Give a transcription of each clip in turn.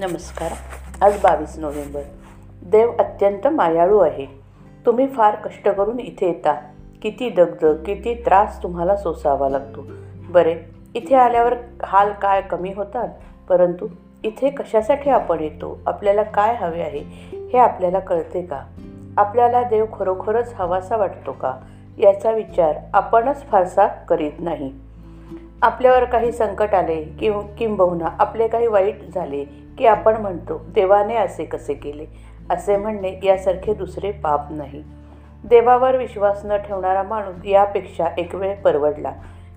नमस्कार. आज बावीस नोव्हेंबर. देव अत्यंत मायाळू आहे. तुम्ही फार कष्ट करून इथे येता. किती दगदग किती त्रास तुम्हाला सोसावा लागतो. बरे इथे आल्यावर हाल काय कमी होतात? परंतु इथे कशासाठी आपण येतो? आपल्याला काय हवे आहे? हे आपल्याला कळते का? आपल्याला देव खरोखरच हवासा वाटतो का? याचा विचार आपणच फारसा करीत नाही. आपल्यावर काही संकट आले किंवा किंबहुना आपले काही वाईट झाले की आपण म्हणतो देवाने असे कसे केले? असे म्हणणे यासारखे दुसरे पाप नाही. देवावर विश्वास न ठेवणारा माणूस यापेक्षा एक वेळ परवडला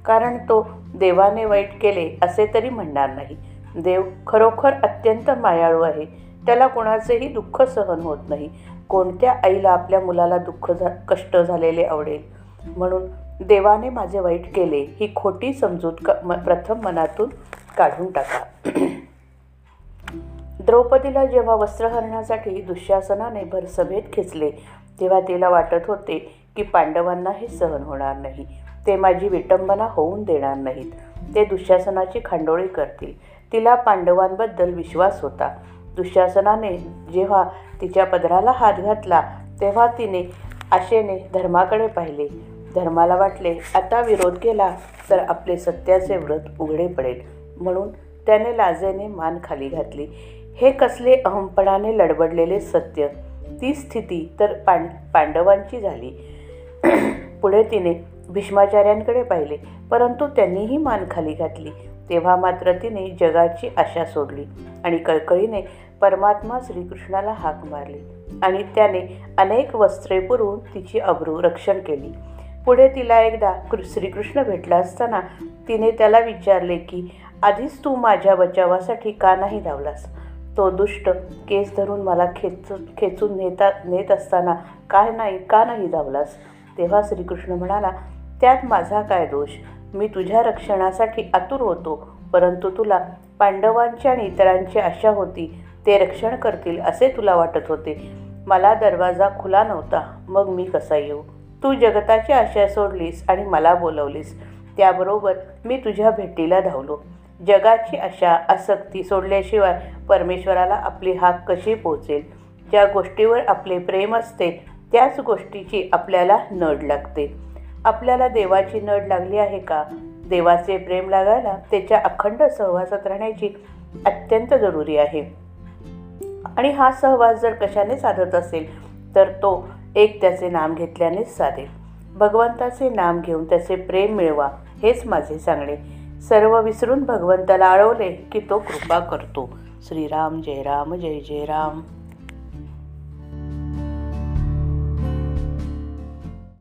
कारण तो देवाने वाईट केले असे तरी म्हणणार नाही. देव खरोखर अत्यंत मायाळू आहे. त्याला कोणाचेही दुःख सहन होत नाही. कोणत्या आईला आपल्या मुलाला दुःख झा कष्ट झालेले आवडेल? म्हणून देवाने माझे वाईट केले ही खोटी समजूत क म प्रथम मनातून काढून टाका. द्रौपदीला जेव्हा वस्त्रहरणासाठी दुःशासनाने भरसभेत खेचले तेव्हा तिला वाटत होते की पांडवांना हे सहन होणार नाही. ते माझी विटंबना होऊन देणार नाहीत. ते दुःशासनाची खांडोळी करतील. तिला पांडवांबद्दल विश्वास होता. दुःशासनाने जेव्हा तिच्या पदराला हात घातला तेव्हा तिने आशेने धर्माकडे पाहिले. धर्माला वाटले. आता विरोध केला तर आपले सत्याचे व्रत उघडे पडेल. म्हणून त्याने लाजेने मान खाली घातली. हे कसले अहमपणाने लडबडलेले सत्य. ती स्थिती तर पांड पांडवांची झाली. पुढे तिने भीष्माचार्यांकडे पाहिले. परंतु त्यांनीही मान खाली घातली. तेव्हा मात्र तिने जगाची आशा सोडली आणि कळकळीने परमात्मा श्रीकृष्णाला हाक मारली आणि त्याने अनेक वस्त्रे पुरवून तिची अब्रू रक्षण केली. पुढे तिला एकदा कृ श्रीकृष्ण भेटला असताना तिने त्याला विचारले की आधीच तू माझ्या बचावासाठी का नाही धावलास? तो दुष्ट केस धरून मला खेचून खेचून नेता नेत असताना काय नाही का नाही धावलास? तेव्हा श्रीकृष्ण म्हणाला त्यात माझा काय दोष? मी तुझ्या रक्षणासाठी आतुर होतो परंतु तुला पांडवांची आणि इतरांची आशा होती. ते रक्षण करतील असे तुला वाटत होते. मला दरवाजा खुला नव्हता. मग मी कसा येऊ? तू जगताची आशा सोडलीस आणि मला बोलवलीस. त्याबरोबर मी तुझ्या भेटीला धावलो. जगाची आशा आसक्ती सोडल्याशिवाय परमेश्वराला आपली हाक कशी पोहोचेल? ज्या गोष्टीवर आपले प्रेम असते त्याच गोष्टीची आपल्याला नड लागते. आपल्याला देवाची नड लागली आहे का? देवाचे प्रेम लागायला त्याच्या अखंड सहवासात राहण्याची अत्यंत जरुरी आहे. आणि हा सहवास जर कशाने साधत असेल तर तो एक त्याचे नाम घेतल्यानेच साधेल भगवंताचे नाम घेऊन त्याचे प्रेम मिळवा हेच माझे सांगणे. सर्व विसरून भगवंताला आळवले की तो कृपा करतो. श्रीराम जय राम जय जय राम.